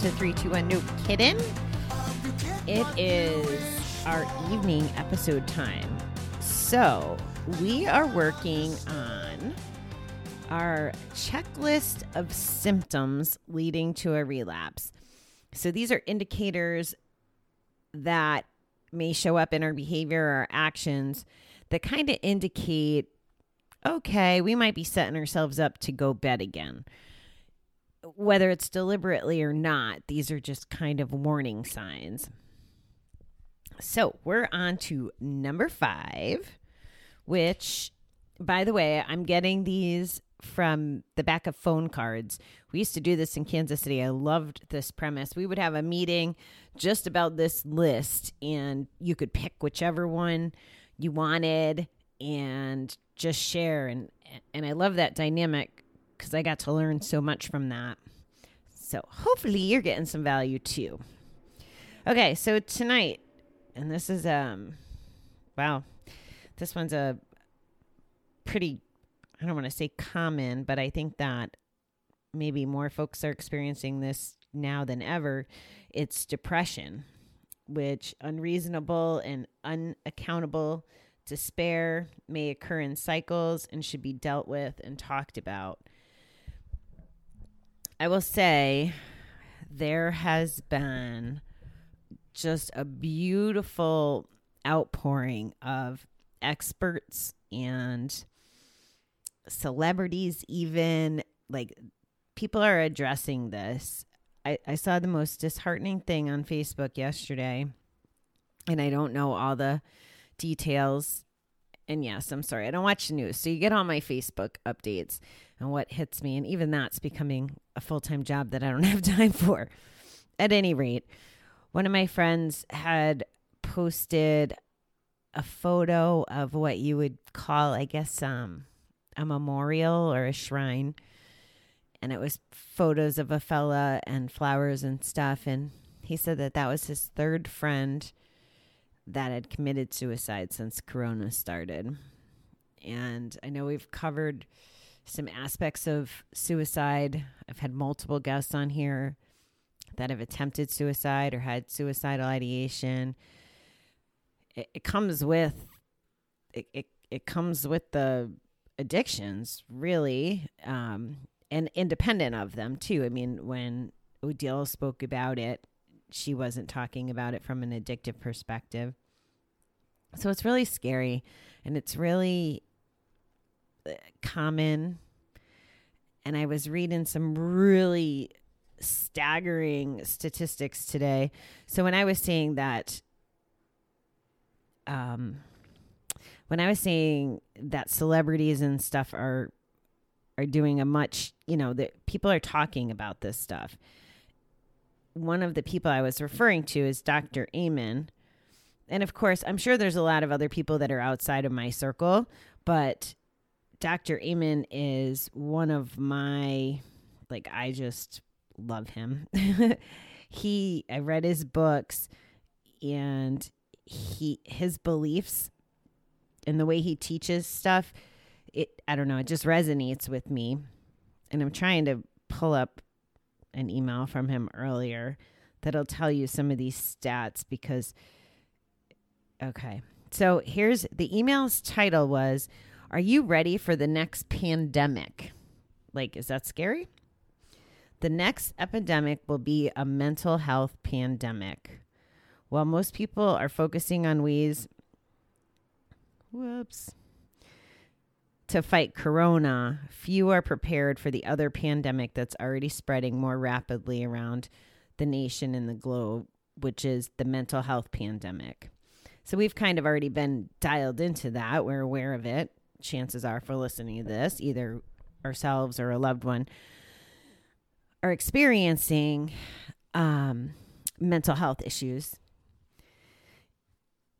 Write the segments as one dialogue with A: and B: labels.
A: to
B: 321 No Kiddin. It is our evening episode time. So, we are working on our checklist of symptoms leading to a relapse. So, these are indicators that may show up in our behavior or our actions that kind of indicate okay, we might be setting ourselves up to go bed again. Whether it's deliberately or not, these are just kind of warning signs. So we're on to number five, which, by the way, I'm getting these from the back of phone cards. We used to do this in Kansas City. I loved this premise. We would have a meeting just about this list, and you could pick whichever one you wanted and just share. And and I love that dynamic because I got to learn so much from that. So hopefully you're getting some value too. Okay, so tonight, and this is um, wow, this one's a pretty. I don't want to say common, but I think that maybe more folks are experiencing this now than ever. It's depression, which unreasonable and unaccountable despair may occur in cycles and should be dealt with and talked about. I will say there has been just a beautiful outpouring of experts and celebrities, even like people are addressing this. I, I saw the most disheartening thing on Facebook yesterday, and I don't know all the details. And yes, I'm sorry, I don't watch the news. So you get all my Facebook updates and what hits me. And even that's becoming a full time job that I don't have time for. At any rate, one of my friends had posted a photo of what you would call, I guess, um, a memorial or a shrine. And it was photos of a fella and flowers and stuff. And he said that that was his third friend that had committed suicide since Corona started. And I know we've covered some aspects of suicide. I've had multiple guests on here that have attempted suicide or had suicidal ideation. It, it comes with it, it, it comes with the addictions, really, um, and independent of them too. I mean, when Odile spoke about it, she wasn't talking about it from an addictive perspective. So it's really scary and it's really common. And I was reading some really staggering statistics today. So when I was saying that, um, when I was saying that celebrities and stuff are are doing a much, you know, that people are talking about this stuff. One of the people I was referring to is Dr. Amen. And of course, I'm sure there's a lot of other people that are outside of my circle, but Dr. Amen is one of my like I just love him. he I read his books and he his beliefs and the way he teaches stuff it I don't know, it just resonates with me. And I'm trying to pull up an email from him earlier that'll tell you some of these stats because okay. So here's the email's title was Are you ready for the next pandemic? Like, is that scary? The next epidemic will be a mental health pandemic. While most people are focusing on ways, whoops, to fight corona, few are prepared for the other pandemic that's already spreading more rapidly around the nation and the globe, which is the mental health pandemic. So we've kind of already been dialed into that. We're aware of it. Chances are for listening to this, either ourselves or a loved one are experiencing um, mental health issues.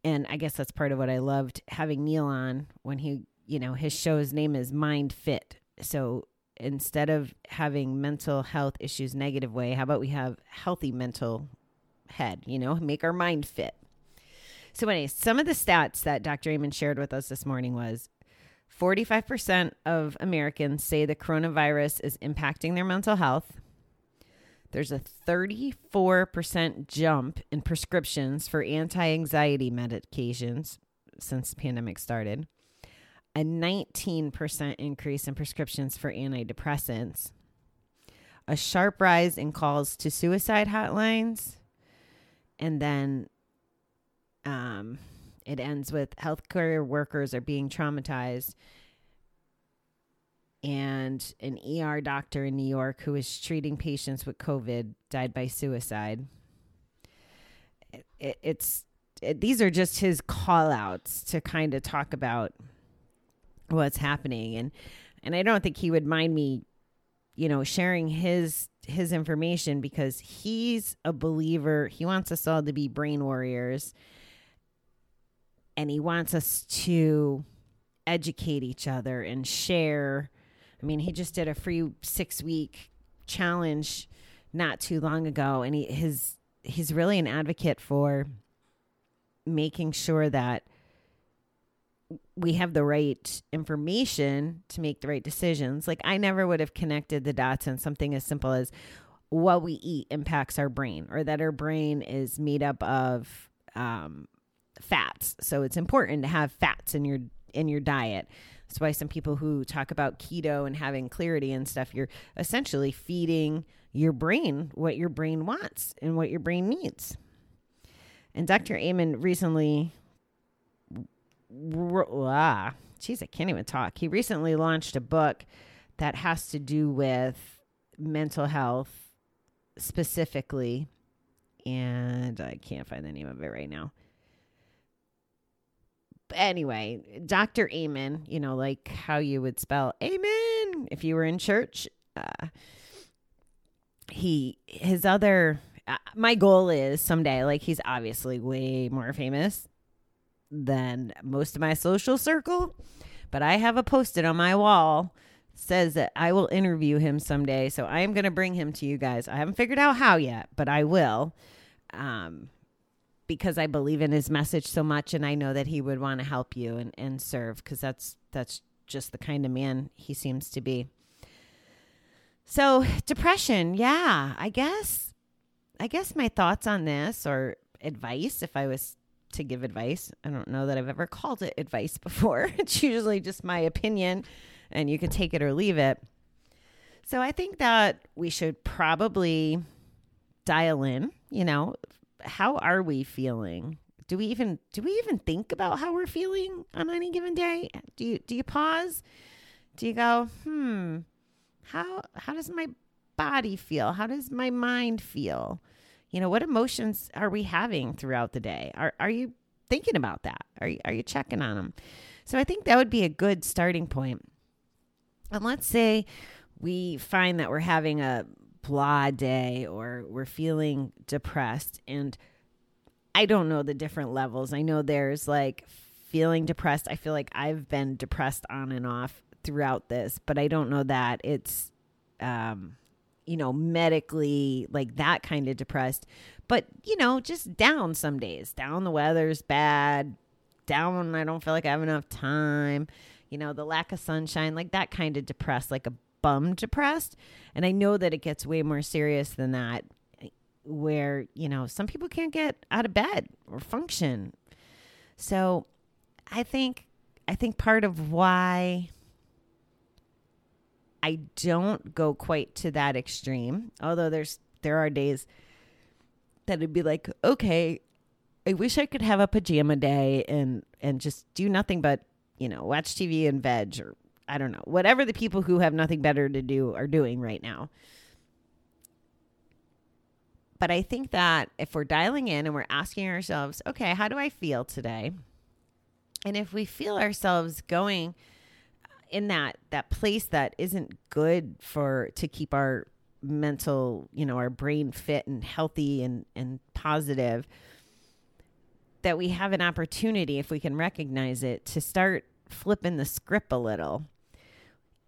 B: And I guess that's part of what I loved having Neil on when he, you know, his show's name is Mind Fit. so instead of having mental health issues negative way, how about we have healthy mental head, you know, make our mind fit. So anyway, some of the stats that Dr. Amen shared with us this morning was 45% of Americans say the coronavirus is impacting their mental health. There's a 34% jump in prescriptions for anti anxiety medications since the pandemic started, a 19% increase in prescriptions for antidepressants, a sharp rise in calls to suicide hotlines, and then um, it ends with healthcare workers are being traumatized. And an ER doctor in New York who was treating patients with COVID died by suicide. It, it, it's it, these are just his call outs to kind of talk about what's happening. And and I don't think he would mind me you know sharing his his information because he's a believer. He wants us all to be brain warriors and he wants us to educate each other and share I mean, he just did a free six week challenge not too long ago, and he his he's really an advocate for making sure that we have the right information to make the right decisions. Like I never would have connected the dots on something as simple as what we eat impacts our brain, or that our brain is made up of um, fats. So it's important to have fats in your in your diet. That's why some people who talk about keto and having clarity and stuff, you're essentially feeding your brain what your brain wants and what your brain needs. And Dr. Amen recently, ah, geez, I can't even talk. He recently launched a book that has to do with mental health specifically. And I can't find the name of it right now anyway, Dr. Amen, you know, like how you would spell Amen if you were in church. Uh, he, his other, uh, my goal is someday, like he's obviously way more famous than most of my social circle, but I have a post it on my wall says that I will interview him someday. So I am going to bring him to you guys. I haven't figured out how yet, but I will. Um, because I believe in his message so much and I know that he would want to help you and, and serve because that's that's just the kind of man he seems to be. So, depression, yeah, I guess I guess my thoughts on this or advice if I was to give advice. I don't know that I've ever called it advice before. it's usually just my opinion and you can take it or leave it. So, I think that we should probably dial in, you know, how are we feeling? Do we even do we even think about how we're feeling on any given day? Do you do you pause? Do you go, hmm, how how does my body feel? How does my mind feel? You know, what emotions are we having throughout the day? Are are you thinking about that? Are you, are you checking on them? So I think that would be a good starting point. And let's say we find that we're having a blah day or we're feeling depressed. And I don't know the different levels. I know there's like feeling depressed. I feel like I've been depressed on and off throughout this, but I don't know that it's, um, you know, medically like that kind of depressed, but you know, just down some days. Down the weather's bad. Down, I don't feel like I have enough time. You know, the lack of sunshine, like that kind of depressed, like a bum depressed. And I know that it gets way more serious than that, where, you know, some people can't get out of bed or function. So I think, I think part of why I don't go quite to that extreme, although there's, there are days that it'd be like, okay, I wish I could have a pajama day and, and just do nothing but, you know, watch TV and veg or I don't know, whatever the people who have nothing better to do are doing right now. But I think that if we're dialing in and we're asking ourselves, okay, how do I feel today? And if we feel ourselves going in that that place that isn't good for to keep our mental, you know, our brain fit and healthy and and positive, that we have an opportunity if we can recognize it to start flipping the script a little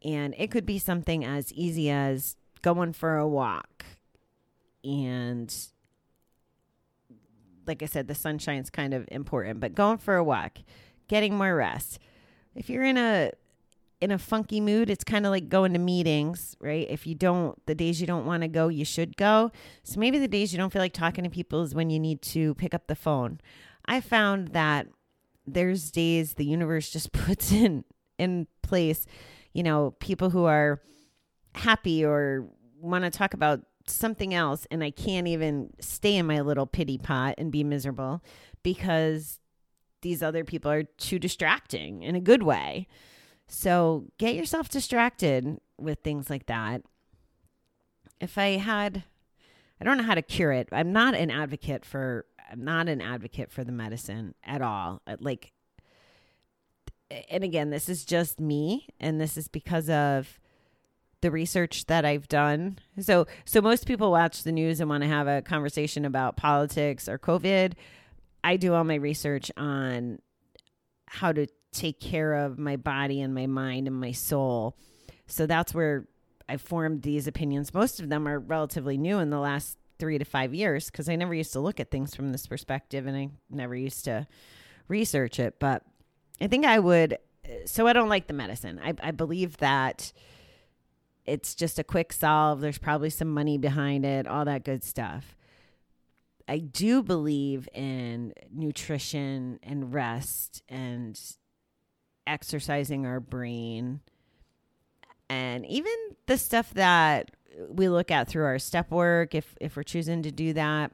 B: And it could be something as easy as going for a walk. And like I said, the sunshine's kind of important, but going for a walk, getting more rest. If you're in a in a funky mood, it's kind of like going to meetings, right? If you don't, the days you don't want to go, you should go. So maybe the days you don't feel like talking to people is when you need to pick up the phone. I found that there's days the universe just puts in in place, you know, people who are happy or want to talk about something else and I can't even stay in my little pity pot and be miserable because these other people are too distracting in a good way. So get yourself distracted with things like that. If I had, I don't know how to cure it. I'm not an advocate for, I'm not an advocate for the medicine at all. Like, and again, this is just me, and this is because of the research that I've done. So, so most people watch the news and want to have a conversation about politics or COVID. I do all my research on how to take care of my body and my mind and my soul. So that's where I formed these opinions. Most of them are relatively new in the last three to five years because I never used to look at things from this perspective and I never used to research it. But I think I would. So I don't like the medicine. I, I believe that it's just a quick solve. There's probably some money behind it, all that good stuff. I do believe in nutrition and rest and exercising our brain and even the stuff that we look at through our step work if if we're choosing to do that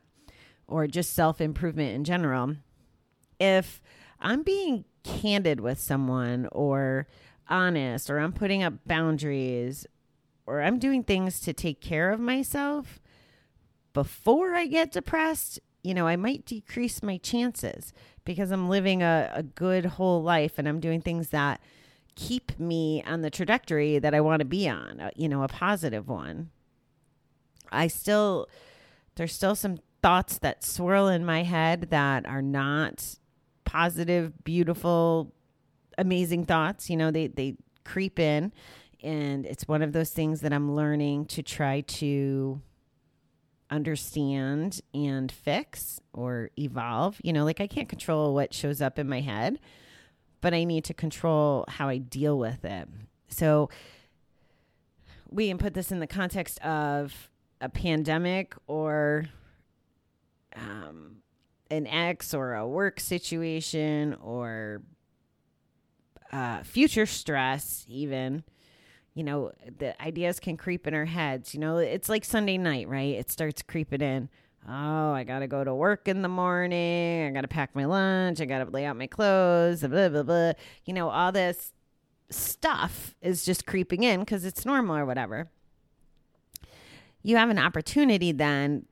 B: or just self-improvement in general if i'm being candid with someone or honest or i'm putting up boundaries or i'm doing things to take care of myself before i get depressed you know i might decrease my chances because i'm living a, a good whole life and i'm doing things that keep me on the trajectory that I want to be on, uh, you know, a positive one. I still, there's still some thoughts that swirl in my head that are not positive, beautiful, amazing thoughts. You know, they, they creep in. And it's one of those things that I'm learning to try to understand and fix or evolve. You know, like I can't control what shows up in my head but I need to control how I deal with it. So we can put this in the context of a pandemic or um, an ex or a work situation or uh, future stress, even. You know, the ideas can creep in our heads. You know, it's like Sunday night, right? It starts creeping in oh, I got to go to work in the morning. I got to pack my lunch. I got to lay out my clothes, blah, blah, blah. You know, all this stuff is just creeping in because it's normal or whatever. You have an opportunity then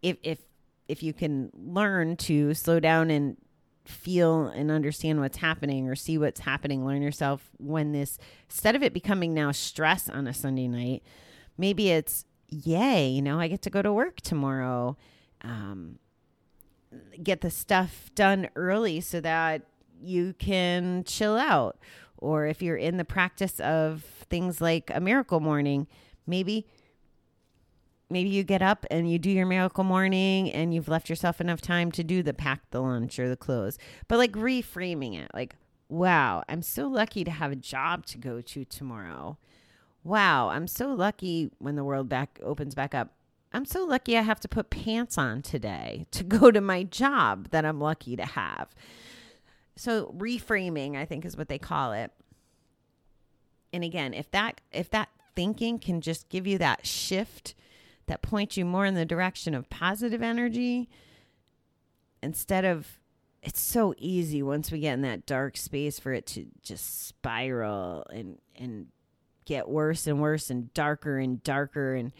B: if if if you can learn to slow down and feel and understand what's happening or see what's happening, learn yourself when this instead of it becoming now stress on a Sunday night, maybe it's yay, you know, I get to go to work tomorrow. Um, get the stuff done early so that you can chill out. Or if you're in the practice of things like a miracle morning, maybe maybe you get up and you do your miracle morning and you've left yourself enough time to do the pack the lunch or the clothes. But like reframing it, like, wow, I'm so lucky to have a job to go to tomorrow wow, I'm so lucky when the world back opens back up. I'm so lucky I have to put pants on today to go to my job that I'm lucky to have. So reframing, I think is what they call it. And again, if that if that thinking can just give you that shift that points you more in the direction of positive energy instead of it's so easy once we get in that dark space for it to just spiral and and get worse and worse and darker and darker and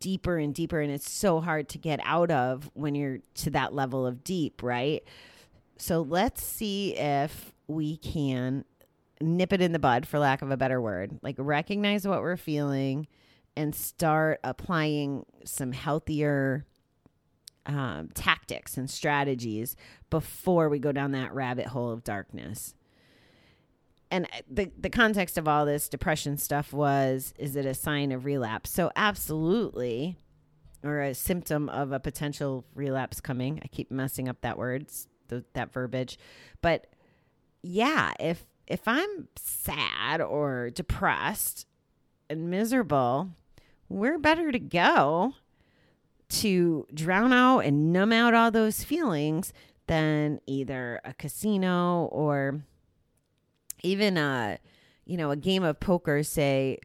B: deeper and deeper. And it's so hard to get out of when you're to that level of deep right? So let's see if we can nip it in the bud for lack of a better word. Like recognize what we're feeling and start applying some healthier um, tactics and strategies before we go down that rabbit hole of darkness and the the context of all this depression stuff was is it a sign of relapse? So absolutely or a symptom of a potential relapse coming. I keep messing up that words, the, that verbiage. But yeah, if if I'm sad or depressed and miserable, where better to go to drown out and numb out all those feelings than either a casino or even a you know a game of poker say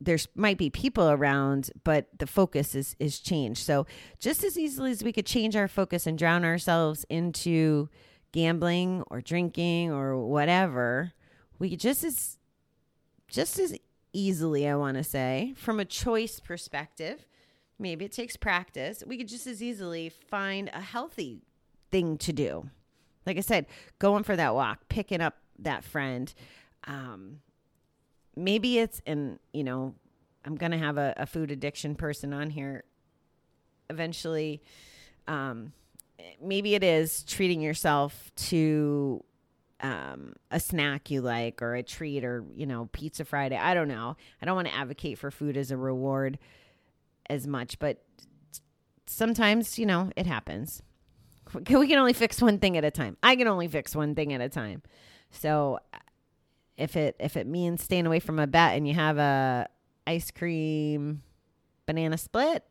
B: there's might be people around but the focus is is changed. So just as easily as we could change our focus and drown ourselves into gambling or drinking or whatever we just as just as easily i want to say. From a choice perspective maybe it takes practice. We could just as easily find a healthy thing to do. Like i said going for that walk picking up that friend um, maybe it's and you know i'm gonna have a, a food addiction person on here eventually. Um, maybe it is treating yourself to um, a snack you like or a treat or you know pizza friday. I don't know. I don't want to advocate for food as a reward as much but sometimes you know it happens. We can only fix one thing at a time. I can only fix one thing at a time. So if it if it means staying away from a bet and you have a ice cream banana split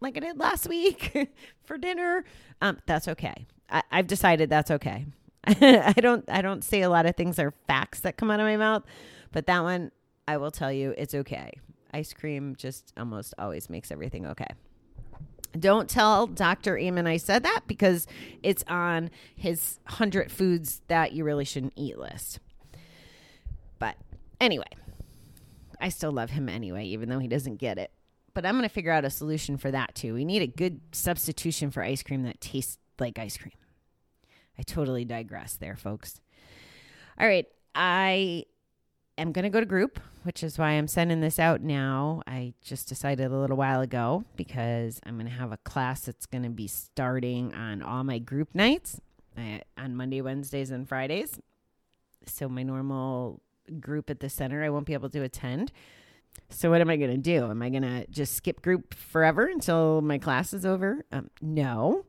B: like I did last week for dinner, um, that's okay. I, I've decided that's okay. I don't I don't say a lot of things are facts that come out of my mouth, but that one I will tell you it's okay. Ice cream just almost always makes everything okay. Don't tell Dr. Amen I said that because it's on his 100 foods that you really shouldn't eat list. But anyway, I still love him anyway, even though he doesn't get it. But I'm going to figure out a solution for that too. We need a good substitution for ice cream that tastes like ice cream. I totally digress there, folks. All right. I am going to go to group, which is why I'm sending this out now. I just decided a little while ago because I'm going to have a class that's going to be starting on all my group nights uh, on Monday, Wednesdays, and Fridays. So my normal group at the center, I won't be able to attend. So what am I going to do? Am I going to just skip group forever until my class is over? Um, no.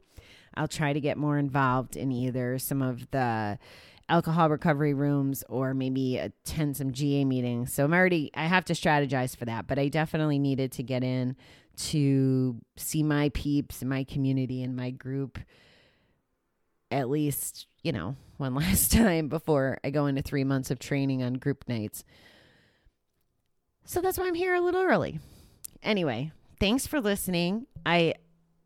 B: I'll try to get more involved in either some of the alcohol recovery rooms or maybe attend some GA meetings. So I'm already I have to strategize for that, but I definitely needed to get in to see my peeps, my community and my group at least, you know, one last time before I go into 3 months of training on group nights. So that's why I'm here a little early. Anyway, thanks for listening. I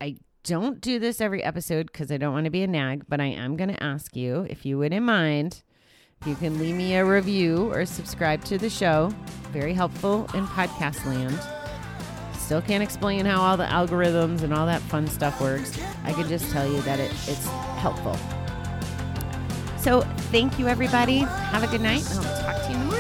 B: I don't do this every episode because I don't want to be a nag, but I am going to ask you if you wouldn't mind if you can leave me a review or subscribe to the show. Very helpful in podcast land. Still can't explain how all the algorithms and all that fun stuff works. I can just tell you that it, it's helpful. So thank you, everybody. Have a good night, and I'll talk to you.